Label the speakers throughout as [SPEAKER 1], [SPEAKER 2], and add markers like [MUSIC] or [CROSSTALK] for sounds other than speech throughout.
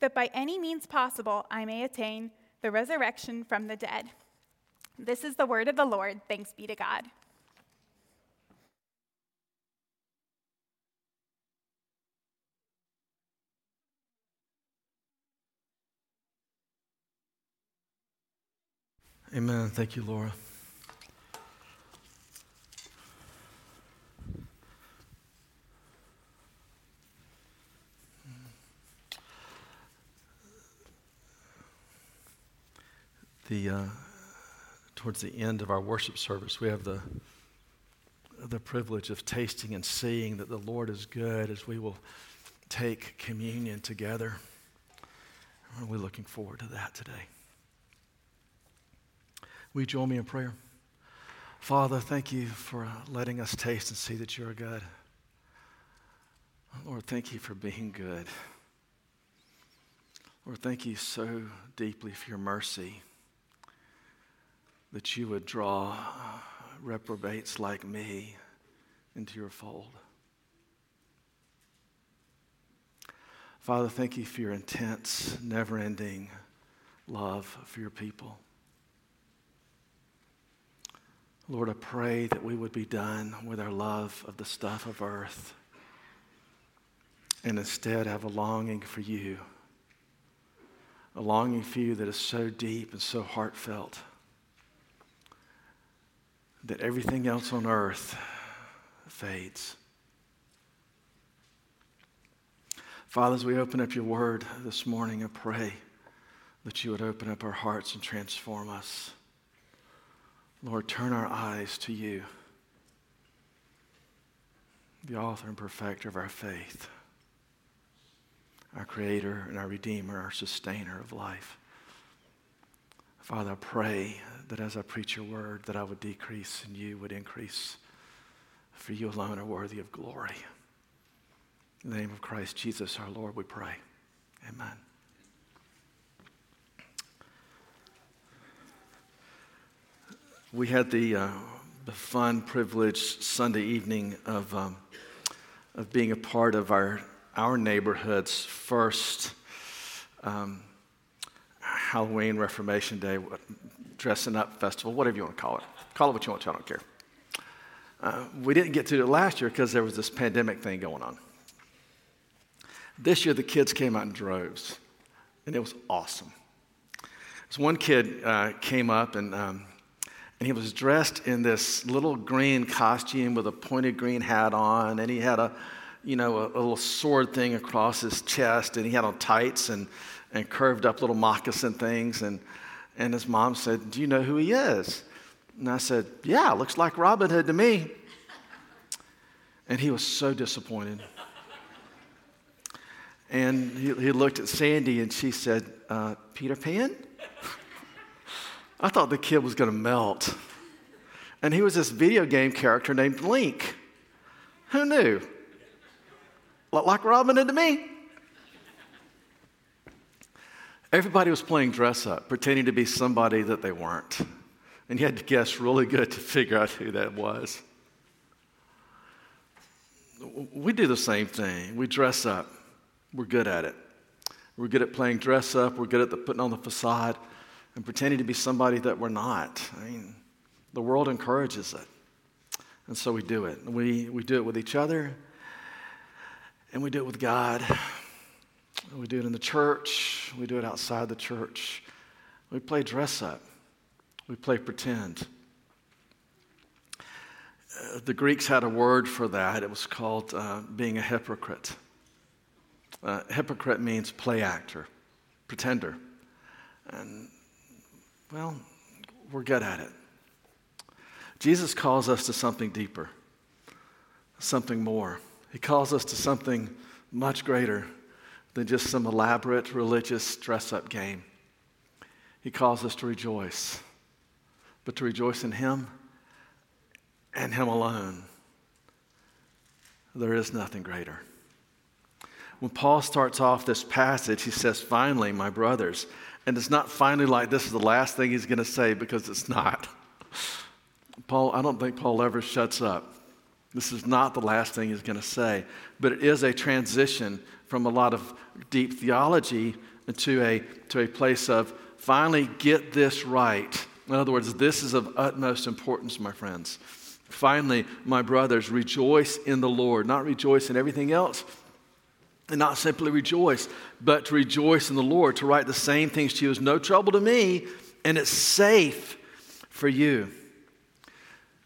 [SPEAKER 1] that by any means possible I may attain the resurrection from the dead. This is the word of the Lord. Thanks be to God.
[SPEAKER 2] Amen. Thank you, Laura. The uh, towards the end of our worship service, we have the the privilege of tasting and seeing that the Lord is good as we will take communion together. We're looking forward to that today. Will you join me in prayer? Father, thank you for letting us taste and see that you're good. Lord, thank you for being good. Lord, thank you so deeply for your mercy that you would draw uh, reprobates like me into your fold. Father, thank you for your intense, never ending love for your people. Lord, I pray that we would be done with our love of the stuff of earth and instead have a longing for you, a longing for you that is so deep and so heartfelt that everything else on earth fades. Father, as we open up your word this morning, I pray that you would open up our hearts and transform us. Lord, turn our eyes to you, the author and perfecter of our faith, our creator and our redeemer, our sustainer of life. Father, I pray that as I preach your word, that I would decrease and you would increase. For you alone are worthy of glory. In the name of Christ Jesus our Lord, we pray. Amen. We had the, uh, the fun, privileged Sunday evening of, um, of being a part of our, our neighborhood's first. Um, Halloween, Reformation Day, dressing up festival, whatever you want to call it. Call it what you want to, I don't care. Uh, we didn't get to it last year because there was this pandemic thing going on. This year, the kids came out in droves, and it was awesome. So one kid uh, came up, and, um, and he was dressed in this little green costume with a pointed green hat on, and he had a, you know, a, a little sword thing across his chest, and he had on tights, and and curved up little moccasin things. And, and his mom said, Do you know who he is? And I said, Yeah, looks like Robin Hood to me. And he was so disappointed. And he, he looked at Sandy and she said, uh, Peter Pan? I thought the kid was going to melt. And he was this video game character named Link. Who knew? Like Robin Hood to me. Everybody was playing dress up, pretending to be somebody that they weren't. And you had to guess really good to figure out who that was. We do the same thing. We dress up. We're good at it. We're good at playing dress up. We're good at the, putting on the facade and pretending to be somebody that we're not. I mean, the world encourages it. And so we do it. We, we do it with each other, and we do it with God. We do it in the church, we do it outside the church. We play dress up, we play pretend. Uh, the Greeks had a word for that. It was called uh, being a hypocrite. Uh, hypocrite means play actor, pretender. And, well, we're good at it. Jesus calls us to something deeper, something more. He calls us to something much greater than just some elaborate religious dress up game. He calls us to rejoice, but to rejoice in Him and Him alone. There is nothing greater. When Paul starts off this passage, he says, Finally, my brothers. And it's not finally like this is the last thing he's going to say because it's not. Paul, I don't think Paul ever shuts up. This is not the last thing he's going to say, but it is a transition from a lot of deep theology to a, to a place of finally get this right. In other words, this is of utmost importance, my friends. Finally, my brothers, rejoice in the Lord, not rejoice in everything else, and not simply rejoice, but to rejoice in the Lord, to write the same things to you is no trouble to me, and it's safe for you.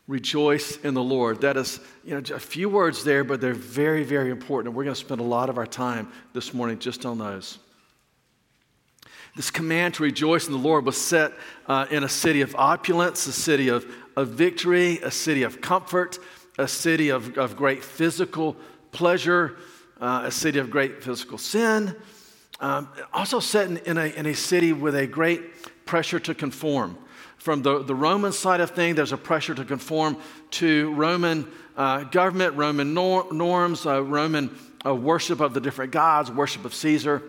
[SPEAKER 2] Rejoice in the Lord. That is, you know, a few words there, but they're very, very important. And we're going to spend a lot of our time this morning just on those. This command to rejoice in the Lord was set uh, in a city of opulence, a city of, of victory, a city of comfort, a city of, of great physical pleasure, uh, a city of great physical sin. Um, also set in, in, a, in a city with a great pressure to conform from the, the Roman side of things, there's a pressure to conform to Roman uh, government, Roman nor- norms, uh, Roman uh, worship of the different gods, worship of Caesar,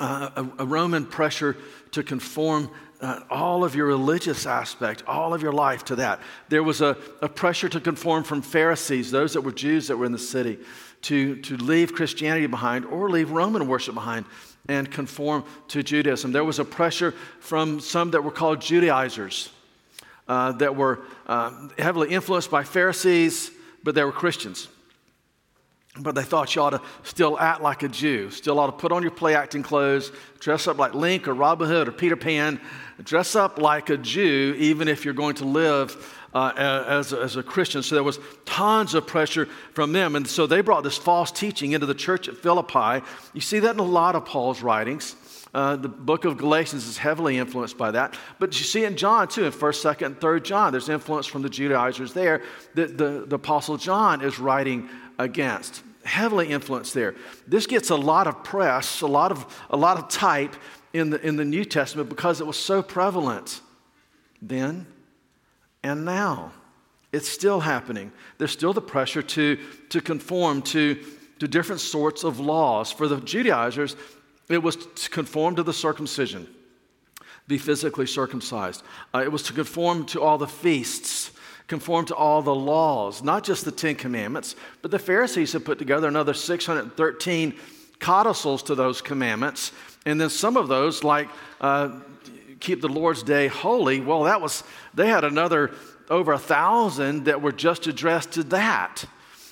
[SPEAKER 2] uh, a, a, Roman pressure to conform uh, all of your religious aspect, all of your life to that. There was a, a pressure to conform from Pharisees, those that were Jews that were in the city, to, to leave Christianity behind or leave Roman worship behind and conform to Judaism. There was a pressure from some that were called Judaizers, uh, that were uh, heavily influenced by Pharisees, but they were Christians. But they thought you ought to still act like a Jew, still ought to put on your play acting clothes, dress up like Link or Robin Hood or Peter Pan, dress up like a Jew, even if you're going to live uh, as, as a Christian. So there was tons of pressure from them. And so they brought this false teaching into the church at Philippi. You see that in a lot of Paul's writings. Uh, the book of Galatians is heavily influenced by that. But you see in John, too, in 1st, 2nd, and 3rd John, there's influence from the Judaizers there that the, the Apostle John is writing against. Heavily influenced there. This gets a lot of press, a lot of, a lot of type in the, in the New Testament because it was so prevalent then and now. It's still happening. There's still the pressure to, to conform to, to different sorts of laws. For the Judaizers, it was to conform to the circumcision, be physically circumcised. Uh, it was to conform to all the feasts, conform to all the laws, not just the Ten Commandments, but the Pharisees have put together another 613 codicils to those commandments. And then some of those, like uh, keep the Lord's day holy. Well, that was, they had another over a thousand that were just addressed to that.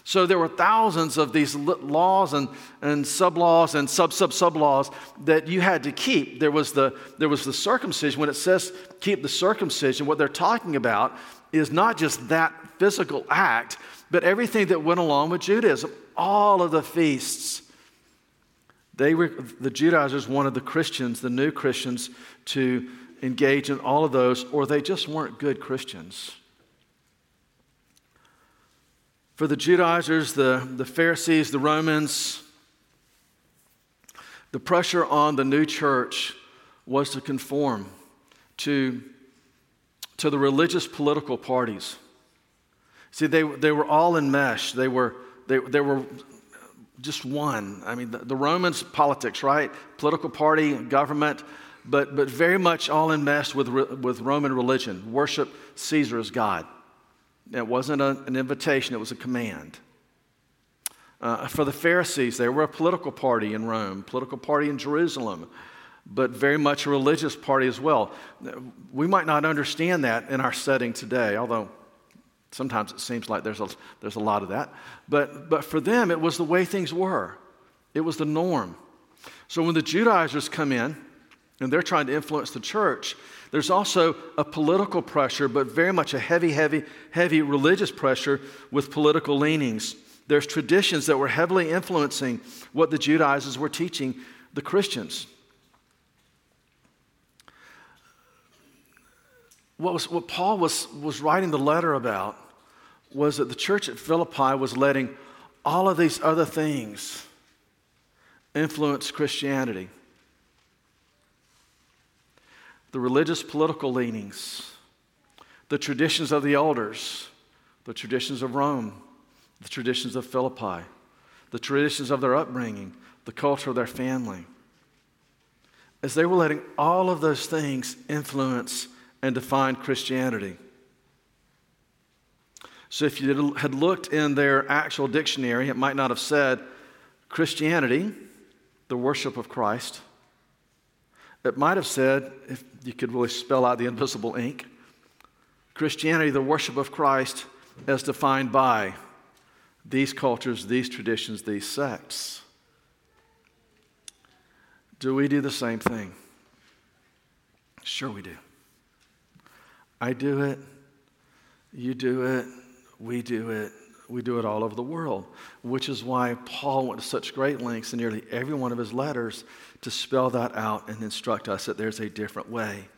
[SPEAKER 2] So there were thousands of these laws and, and sub laws and sub sub sub laws that you had to keep. There was, the, there was the circumcision. When it says keep the circumcision, what they're talking about is not just that physical act, but everything that went along with Judaism. All of the feasts, they were, the Judaizers wanted the Christians, the new Christians, to engage in all of those, or they just weren't good Christians. For the Judaizers, the, the Pharisees, the Romans, the pressure on the new church was to conform to, to the religious political parties. See, they, they were all enmeshed. They were, they, they were just one. I mean, the, the, Romans, politics, right? Political party, government, but, but very much all enmeshed with, with Roman religion. Worship Caesar as God. It wasn't a, an invitation, it was a command. Uh, for the Pharisees, they were a political party in Rome, political party in Jerusalem, but very much a religious party as well. We might not understand that in our setting today, although sometimes it seems like there's a, there's a lot of that. But, but for them, it was the way things were, it was the norm. So when the Judaizers come in and they're trying to influence the church, there's also a political pressure, but very much a heavy, heavy, heavy religious pressure with political leanings. There's traditions that were heavily influencing what the Judaizers were teaching the Christians. What, was, what Paul was, was writing the letter about was that the church at Philippi was letting all of these other things influence Christianity. The religious political leanings, the traditions of the elders, the traditions of Rome, the traditions of Philippi, the traditions of their upbringing, the culture of their family. As they were letting all of those things influence and define Christianity. So, if you had looked in their actual dictionary, it might not have said Christianity, the worship of Christ. It might have said, if you could really spell out the invisible ink, Christianity, the worship of Christ as defined by these cultures, these traditions, these sects. Do we do the same thing? Sure, we do. I do it, you do it, we do it, we do it all over the world, which is why Paul went to such great lengths in nearly every one of his letters to spell that out and instruct us that there's a different way.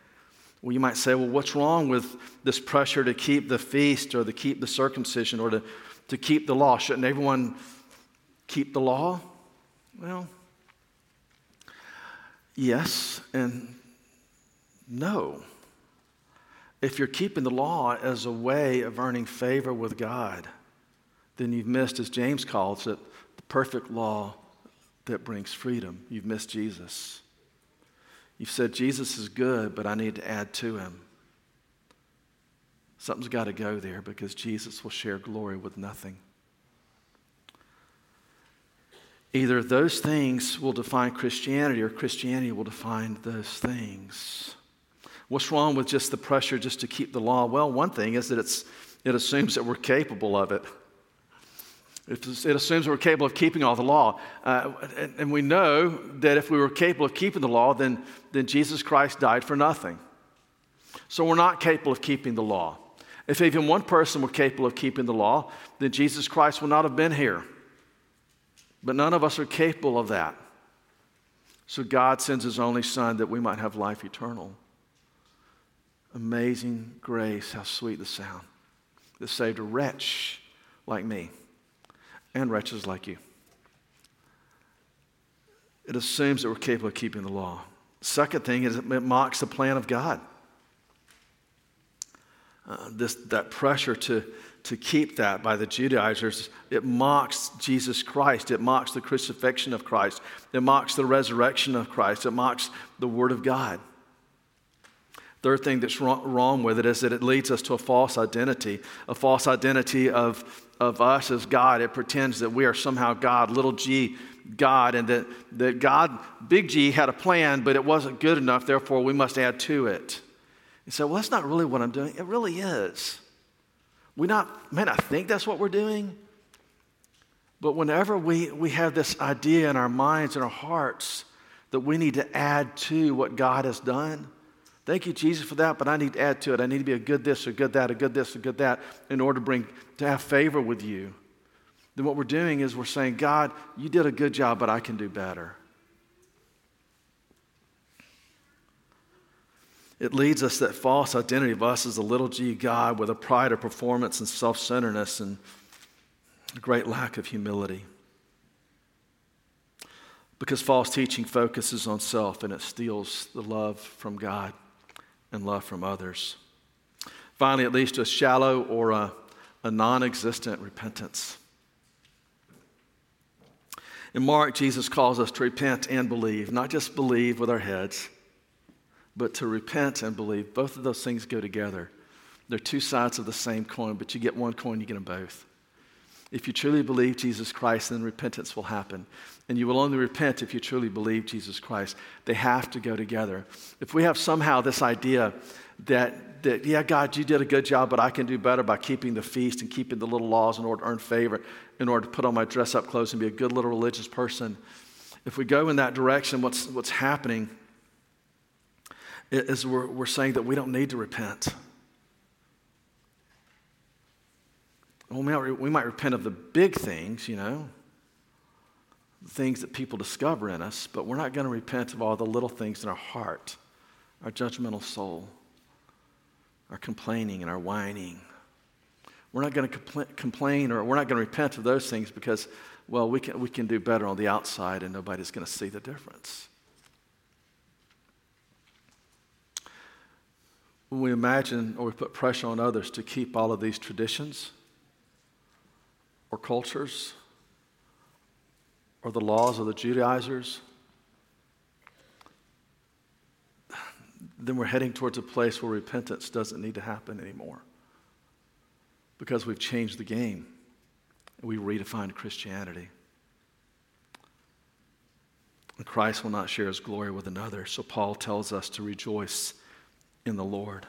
[SPEAKER 2] Well, you might say, well, what's wrong with this pressure to keep the feast or to keep the circumcision or to to keep the law. Shouldn't everyone keep the law? Well, yes and no. If you're keeping the law as a way of earning favor with God, then you've missed, as James calls it, the perfect law that brings freedom. You've missed Jesus. You've said, Jesus is good, but I need to add to him. Something's got to go there because Jesus will share glory with nothing. Either those things will define Christianity or Christianity will define those things. What's wrong with just the pressure just to keep the law? Well, one thing is that it's, it assumes that we're capable of it. It, assumes we're capable of keeping all the law. Uh, and, and we know that if we were capable of keeping the law, then, then Jesus Christ died for nothing. So we're not capable of keeping the law. If even one person were capable of keeping the law, then Jesus Christ would not have been here. But none of us are capable of that. So God sends his only Son that we might have life eternal. Amazing grace, how sweet the sound that saved a wretch like me and wretches like you. It assumes that we're capable of keeping the law. Second thing is it mocks the plan of God. Uh, this, that pressure to, to keep that by the Judaizers, it mocks Jesus Christ. It mocks the crucifixion of Christ. It mocks the resurrection of Christ. It mocks the Word of God. Third thing that's wrong, with it is that it leads us to a false identity, a false identity of, of us as God. It pretends that we are somehow God, little g God, and that, that God, big G, had a plan, but it wasn't good enough, therefore we must add to it. You say, well, that's not really what I'm doing. It really is. We not, may not think that's what we're doing, but whenever we, we have this idea in our minds and our hearts that we need to add to what God has done, thank you, Jesus, for that, but I need to add to it. I need to be a good this, a good that, a good this, a good that in order to bring to have favor with you. Then what we're doing is we're saying, God, you did a good job, but I can do better. It leads us that false identity of us as a little g God with a pride of performance and self centeredness and a great lack of humility. Because false teaching focuses on self and it steals the love from God and love from others. Finally, it leads to a shallow or a, a non existent repentance. In Mark, Jesus calls us to repent and believe, not just believe with our heads, but to repent and believe. Both of those things go together. They're two sides of the same coin, but you get one coin, you get them both. If you truly believe Jesus Christ, then repentance will happen. And you will only repent if you truly believe Jesus Christ. They have to go together. If we have somehow this idea that, that, yeah, God, you did a good job, but I can do better by keeping the feast and keeping the little laws in order to earn favor, in order to put on my dress up clothes and be a good little religious person. If we go in that direction, what's, what's happening is we're, we're saying that we don't need to repent. Well, we might, we might repent of the big things, you know, the things that people discover in us, but we're not going to repent of all the little things in our heart, our judgmental soul our complaining and our whining. We're not going to compl- complain or we're not going to repent of those things because, well, we can, we can do better on the outside and nobody's going to see the difference. When we imagine or we put pressure on others to keep all of these traditions or cultures or the laws of the Judaizers, then we're heading towards a place where repentance doesn't need to happen anymore because we've changed the game and we redefined Christianity. And Christ will not share his glory with another, so Paul tells us to rejoice in the Lord.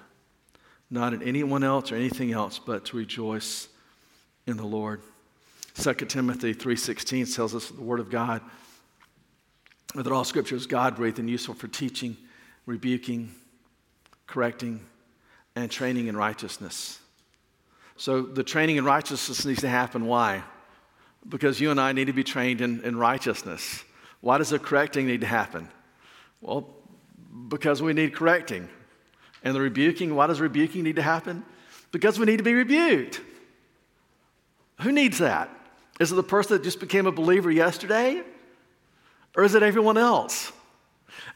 [SPEAKER 2] Not in anyone else or anything else, but to rejoice in the Lord. 2 Timothy 3.16 tells us the Word of God that all Scripture is God-breathed and useful for teaching, rebuking, correcting, and training in righteousness. So the training in righteousness needs to happen. Why? Because you and I need to be trained in, in righteousness. Why does the correcting need to happen? Well, because we need correcting. And the rebuking, why does rebuking need to happen? Because we need to be rebuked. Who needs that? Is it the person that just became a believer yesterday? Or is it everyone else?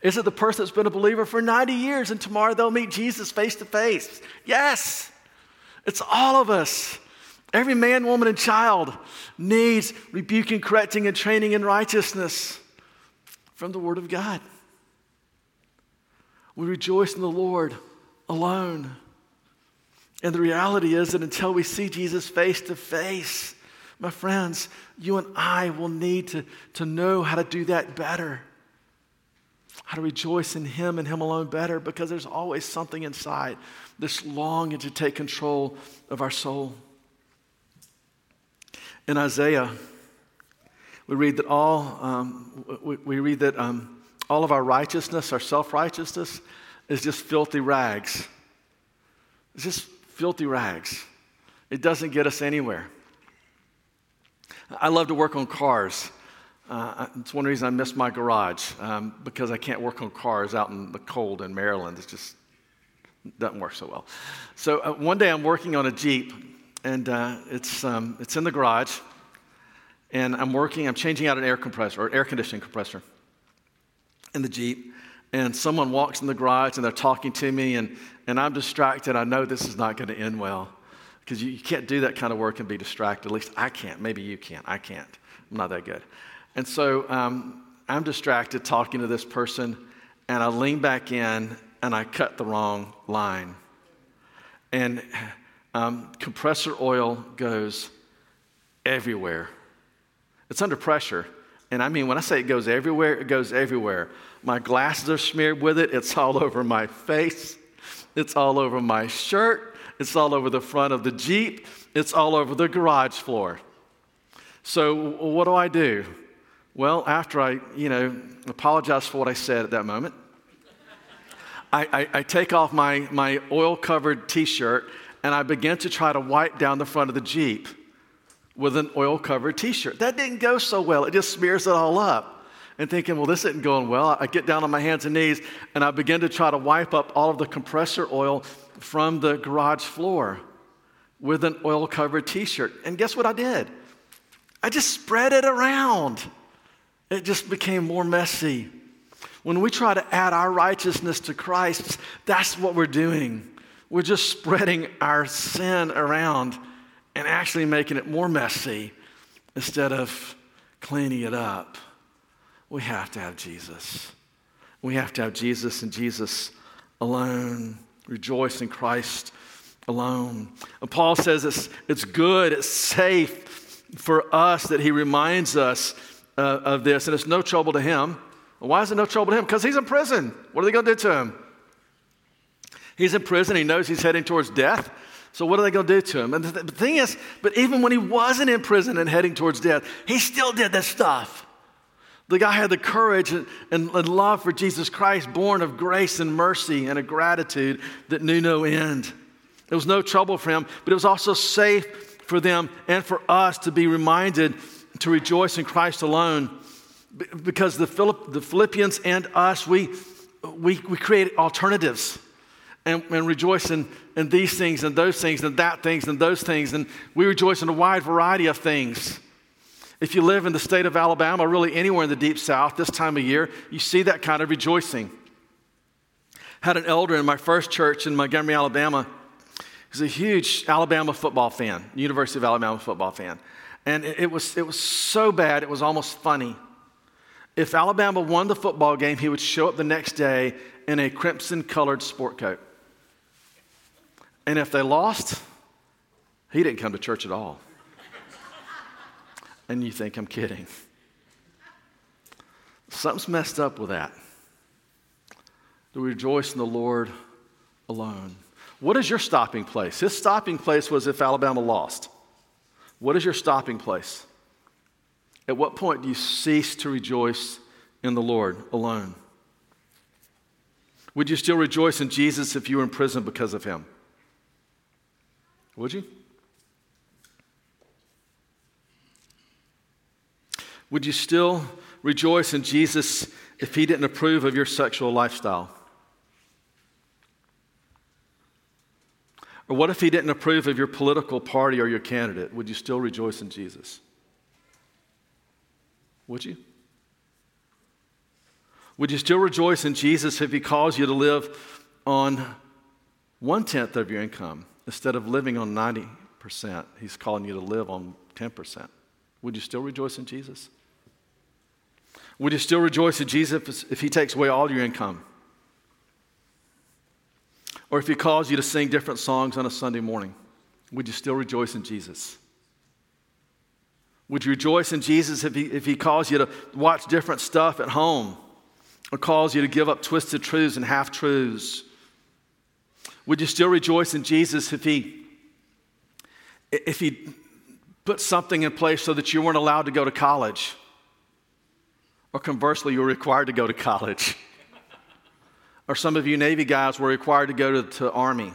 [SPEAKER 2] Is it the person that's been a believer for 90 years and tomorrow they'll meet Jesus face to face? Yes, it's all of us. Every man, woman, and child needs rebuking, correcting, and training in righteousness from the Word of God. We rejoice in the Lord alone. And the reality is that until we see Jesus face to face, my friends, you and I will need to, to know how to do that better how to rejoice in Him and Him alone better because there's always something inside, this longing to take control of our soul. In Isaiah, we read that all, um, we, we, read that um, all of our righteousness, our self righteousness, is just filthy rags. It's just filthy rags. It doesn't get us anywhere. I love to work on cars. Uh, it's one reason I miss my garage um, because I can't work on cars out in the cold in Maryland. It just doesn't work so well. So uh, one day I'm working on a Jeep, and uh, it's, um, it's in the garage, and I'm working, I'm changing out an air compressor or air conditioning compressor in the Jeep. And someone walks in the garage and they're talking to me, and, and I'm distracted. I know this is not going to end well because you, you can't do that kind of work and be distracted. At least I can't. Maybe you can't. I can't. I'm not that good. And so um, I'm distracted talking to this person, and I lean back in and I cut the wrong line. And um, compressor oil goes everywhere. It's under pressure. And I mean, when I say it goes everywhere, it goes everywhere. My glasses are smeared with it, it's all over my face, it's all over my shirt, it's all over the front of the Jeep, it's all over the garage floor. So, what do I do? Well, after I, you know, apologize for what I said at that moment, I, I, I take off my, my oil covered t shirt and I begin to try to wipe down the front of the Jeep with an oil covered t shirt. That didn't go so well, it just smears it all up. And thinking, well, this isn't going well. I get down on my hands and knees and I begin to try to wipe up all of the compressor oil from the garage floor with an oil covered t shirt. And guess what I did? I just spread it around. It just became more messy. When we try to add our righteousness to Christ's, that's what we're doing. We're just spreading our sin around and actually making it more messy instead of cleaning it up. We have to have Jesus. We have to have Jesus and Jesus alone. Rejoice in Christ alone. And Paul says it's, it's good, it's safe for us that he reminds us uh, of this, and it's no trouble to him. Why is it no trouble to him? Because he's in prison. What are they going to do to him? He's in prison. He knows he's heading towards death. So, what are they going to do to him? And the thing is, but even when he wasn't in prison and heading towards death, he still did this stuff. The guy had the courage and, and, love for Jesus Christ, born of grace and mercy and a gratitude that knew no end. It was no trouble for him, but it was also safe for them and for us to be reminded to rejoice in Christ alone. Because the, Philipp, the Philippians and us, we, we, we create alternatives and, and rejoice in, in these things and those things and that things and those things. And we rejoice in a wide variety of things. If you live in the state of Alabama, really anywhere in the deep south this time of year, you see that kind of rejoicing. Had an elder in my first church in Montgomery, Alabama. He's a huge Alabama football fan, University of Alabama football fan. And it, was, it was so bad, it was almost funny. If Alabama won the football game, he would show up the next day in a crimson colored sport coat. And if they lost, he didn't come to church at all. And you think I'm kidding. Something's messed up with that. Do we rejoice in the Lord alone? What is your stopping place? His stopping place was if Alabama lost. What is your stopping place? At what point do you cease to rejoice in the Lord alone? Would you still rejoice in Jesus if you were in prison because of him? Would you? Would you still rejoice in Jesus if he didn't approve of your sexual lifestyle? Or what if he didn't approve of your political party or your candidate? Would you still rejoice in Jesus? Would you? Would you still rejoice in Jesus if he calls you to live on one tenth of your income instead of living on 90%? He's calling you to live on 10%. Would you still rejoice in Jesus? Would you still rejoice in Jesus if, he takes away all your income? Or if he calls you to sing different songs on a Sunday morning, would you still rejoice in Jesus? Would you rejoice in Jesus if he, if he calls you to watch different stuff at home or calls you to give up twisted truths and half truths? Would you still rejoice in Jesus if he, if he put something in place so that you weren't allowed to go to college? Or conversely, you were required to go to college? or some of you Navy guys were required to go to, to Army?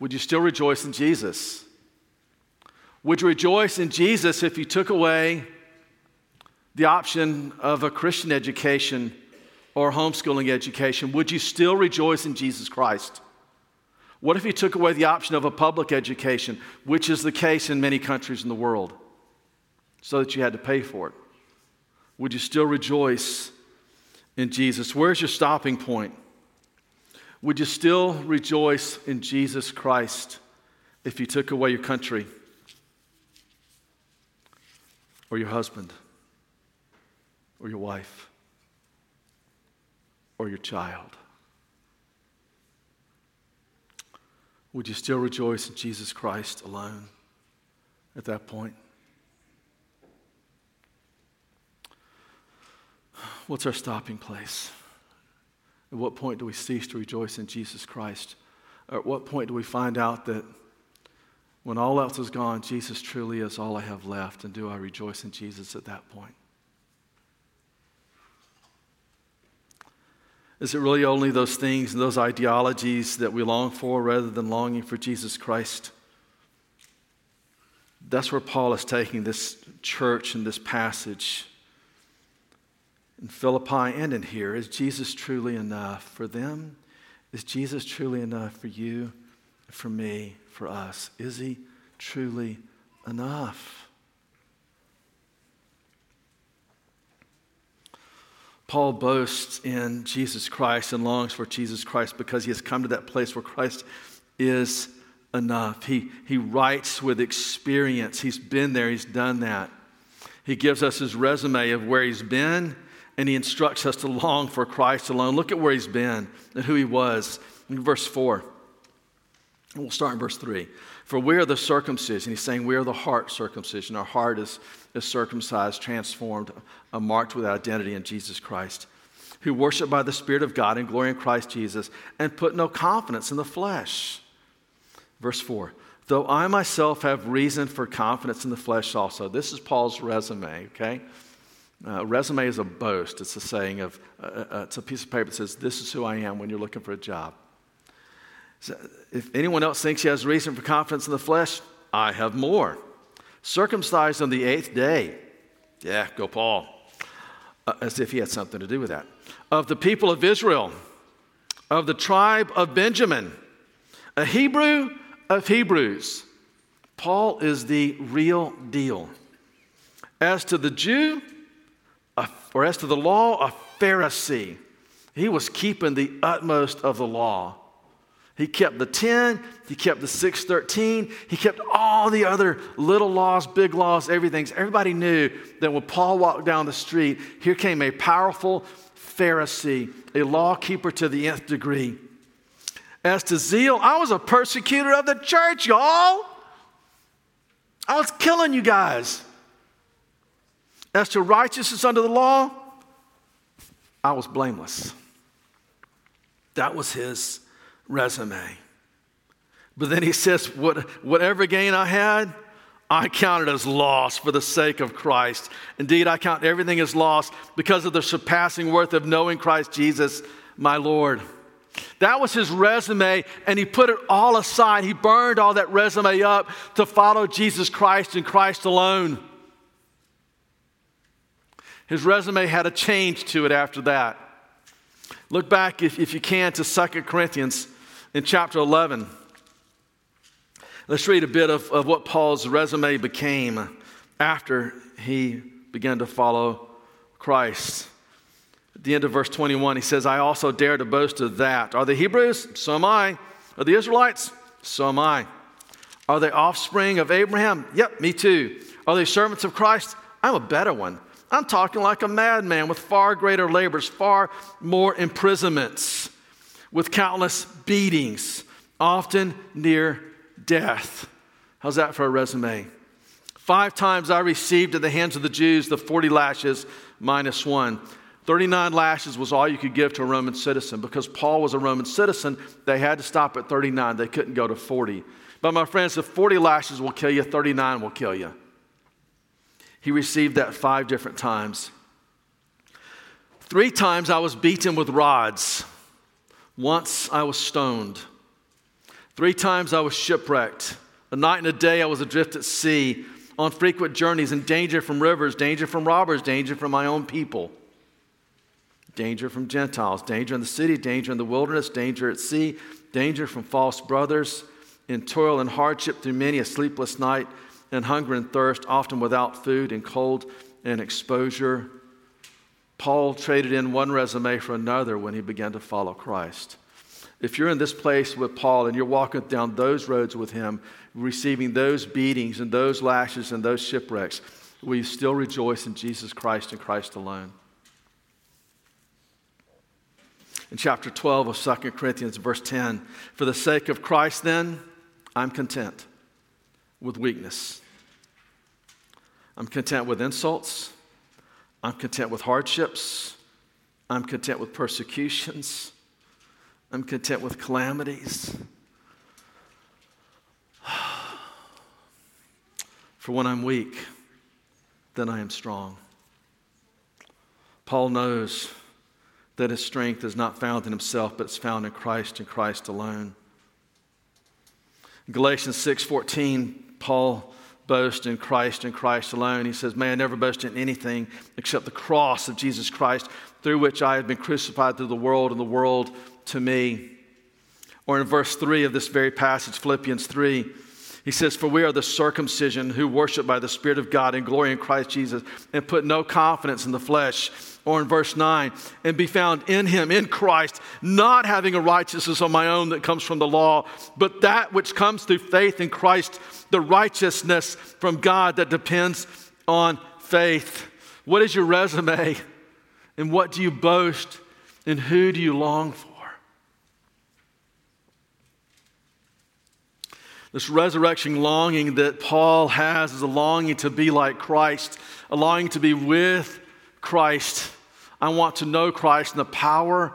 [SPEAKER 2] Would you still rejoice in Jesus? Would you rejoice in Jesus if you took away the option of a Christian education or homeschooling education? Would you still rejoice in Jesus Christ? What if you took away the option of a public education, which is the case in many countries in the world, so that you had to pay for it? Would you still rejoice in Jesus? Where's your stopping point? Would you still rejoice in Jesus Christ if you took away your country or your husband or your wife or your child? Would you still rejoice in Jesus Christ alone at that point? What's our stopping place? At what point do we cease to rejoice in Jesus Christ? At what point do we find out that when all else is gone, Jesus truly is all I have left? And do I rejoice in Jesus at that point? Is it really only those things and those ideologies that we long for rather than longing for Jesus Christ? That's where Paul is taking this church in this passage in Philippi and in here. Is Jesus truly enough for them? Is Jesus truly enough for you, for me, for us? Is he truly enough? Paul boasts in Jesus Christ and longs for Jesus Christ because he has come to that place where Christ is enough. He, he writes with experience. He's been there, he's done that. He gives us his resume of where he's been and he instructs us to long for Christ alone. Look at where he's been and who he was. In verse 4, we'll start in verse 3. For we are the circumcision. He's saying we are the heart circumcision. Our heart is, is circumcised, transformed, uh, marked with identity in Jesus Christ, who worship by the Spirit of God and glory in Christ Jesus, and put no confidence in the flesh. Verse 4 Though I myself have reason for confidence in the flesh also. This is Paul's resume, okay? Uh, resume is a boast. It's a saying of, uh, uh, it's a piece of paper that says, This is who I am when you're looking for a job. So if anyone else thinks he has reason for confidence in the flesh, I have more. Circumcised on the eighth day. Yeah, go Paul. Uh, as if he had something to do with that. Of the people of Israel, of the tribe of Benjamin, a Hebrew of Hebrews. Paul is the real deal. As to the Jew, or as to the law, a Pharisee. He was keeping the utmost of the law. He kept the 10, he kept the 613, he kept all the other little laws, big laws, everything. Everybody knew that when Paul walked down the street, here came a powerful Pharisee, a law keeper to the nth degree. As to zeal, I was a persecutor of the church, y'all. I was killing you guys. As to righteousness under the law, I was blameless. That was his resume. But then he says, what, Whatever gain I had, I counted as loss for the sake of Christ. Indeed, I count everything as loss because of the surpassing worth of knowing Christ Jesus, my Lord. That was his resume, and he put it all aside. He burned all that resume up to follow Jesus Christ and Christ alone. His resume had a change to it after that. Look back, if, if you can, to 2 Corinthians in chapter 11. Let's read a bit of, of what Paul's resume became after he began to follow Christ. At the end of verse 21, he says, I also dare to boast of that. Are the Hebrews? So am I. Are the Israelites? So am I. Are they offspring of Abraham? Yep, me too. Are they servants of Christ? I'm a better one. I'm talking like a madman with far greater labors, far more imprisonments, with countless beatings, often near death. How's that for a resume? Five times I received at the hands of the Jews the 40 lashes minus one. 39 lashes was all you could give to a Roman citizen. Because Paul was a Roman citizen, they had to stop at 39. They couldn't go to 40. But my friends, if 40 lashes will kill you, 39 will kill you. He received that five different times. Three times I was beaten with rods. Once I was stoned. Three times I was shipwrecked. A night and a day I was adrift at sea, on frequent journeys, in danger from rivers, danger from robbers, danger from my own people, danger from Gentiles, danger in the city, danger in the wilderness, danger at sea, danger from false brothers, in toil and hardship through many a sleepless night and hunger and thirst, often without food and cold and exposure. Paul traded in one resume for another when he began to follow Christ. If you're in this place with Paul and you're walking down those roads with him, receiving those beatings and those lashes and those shipwrecks, will you still rejoice in Jesus Christ and Christ alone? In chapter 12 of 2 Corinthians, verse 10, for the sake of Christ, then, I'm content with weakness. I'm content with insults. I'm content with hardships. I'm content with persecutions. I'm content with calamities. [SIGHS] For when I'm weak, then I am strong. Paul knows that his strength is not found in himself, but it's found in Christ and Christ alone. Galatians 6:14 Paul boasts in Christ and Christ alone. He says, May I never boast in anything except the cross of Jesus Christ, through which I have been crucified through the world and the world to me. Or in verse 3 of this very passage, Philippians 3, he says, For we are the circumcision who worship by the Spirit of God and glory in Christ Jesus and put no confidence in the flesh or in verse 9, and be found in him, in Christ, not having a righteousness of my own that comes from the law, but that which comes through faith in Christ, the righteousness from God that depends on faith. What is your resume? And what do you boast? And who do you long for? This resurrection longing that Paul has is a longing to be like Christ, a longing to be with Christ. I want to know Christ and the power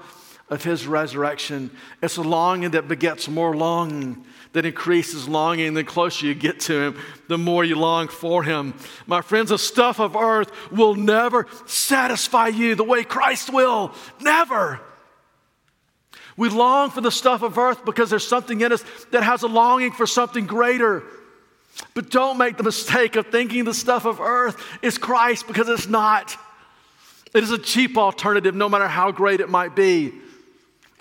[SPEAKER 2] of his resurrection. It's a longing that begets more longing, that increases longing. The closer you get to him, the more you long for him. My friends, the stuff of earth will never satisfy you the way Christ will. Never. We long for the stuff of earth because there's something in us that has a longing for something greater. But don't make the mistake of thinking the stuff of earth is Christ because it's not. It is a cheap alternative, no matter how great it might be.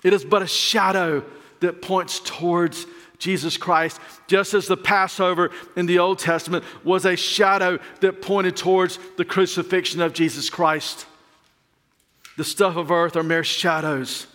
[SPEAKER 2] It is but a shadow that points towards Jesus Christ, just as the Passover in the Old Testament was a shadow that pointed towards the crucifixion of Jesus Christ. The stuff of earth are mere shadows.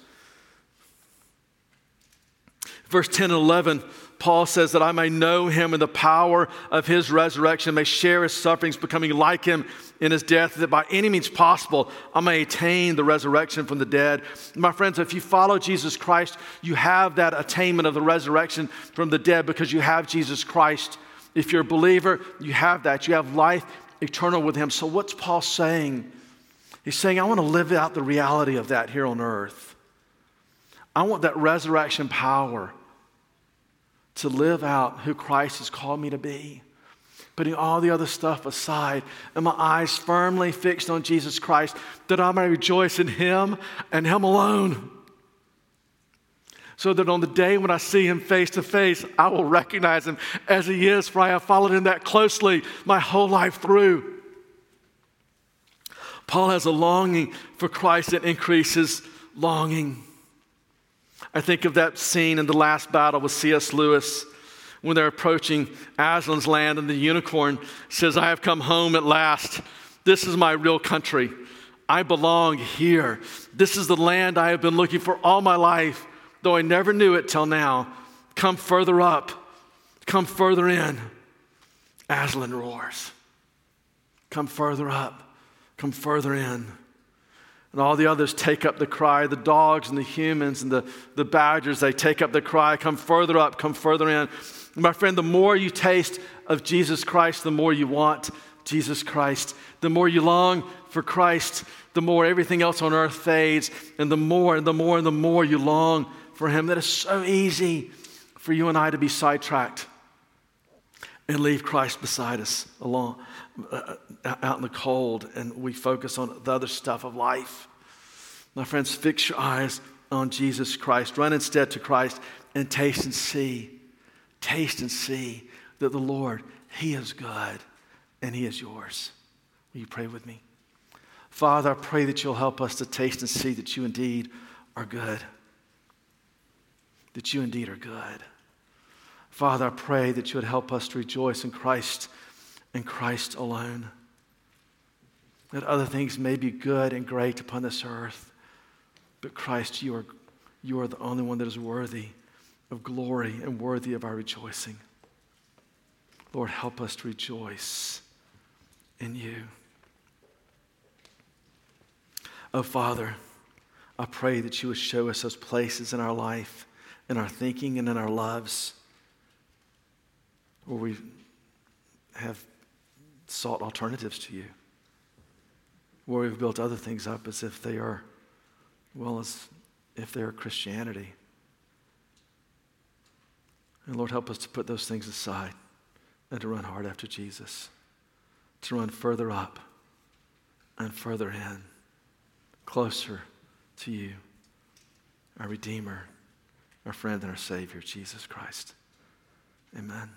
[SPEAKER 2] Verse 10 and 11, Paul says that I may know him in the power of his resurrection, may share his sufferings, becoming like him in his death, that by any means possible I may attain the resurrection from the dead. My friends, if you follow Jesus Christ, you have that attainment of the resurrection from the dead because you have Jesus Christ. If you're a believer, you have that. You have life eternal with him. So, what's Paul saying? He's saying, I want to live out the reality of that here on earth. I want that resurrection power to live out who Christ has called me to be. Putting all the other stuff aside and my eyes firmly fixed on Jesus Christ, that I may rejoice in Him and Him alone. So that on the day when I see Him face to face, I will recognize Him as He is, for I have followed Him that closely my whole life through. Paul has a longing for Christ that increases longing. I think of that scene in the last battle with C.S. Lewis when they're approaching Aslan's land, and the unicorn says, I have come home at last. This is my real country. I belong here. This is the land I have been looking for all my life, though I never knew it till now. Come further up, come further in. Aslan roars. Come further up, come further in. And all the others take up the cry. The dogs and the humans and the, the badgers, they take up the cry. Come further up, come further in. My friend, the more you taste of Jesus Christ, the more you want Jesus Christ. The more you long for Christ, the more everything else on earth fades. And the more and the more and the more you long for Him. That is so easy for you and I to be sidetracked and leave Christ beside us along, uh, uh, out in the cold, and we focus on the other stuff of life. My friends, fix your eyes on Jesus Christ. Run instead to Christ and taste and see. Taste and see that the Lord, He is good and He is yours. Will you pray with me? Father, I pray that you'll help us to taste and see that you indeed are good. That you indeed are good. Father, I pray that you would help us to rejoice in Christ and Christ alone. That other things may be good and great upon this earth, but Christ, you are, you are the only one that is worthy of glory and worthy of our rejoicing. Lord, help us to rejoice in you. Oh, Father, I pray that you would show us those places in our life, in our thinking, and in our lives where we have sought alternatives to you, where we've built other things up as if they are, well, as if they are Christianity. And Lord, help us to put those things aside and to run hard after Jesus, to run further up and further in, closer to you, our Redeemer, our friend, and our Savior, Jesus Christ. Amen.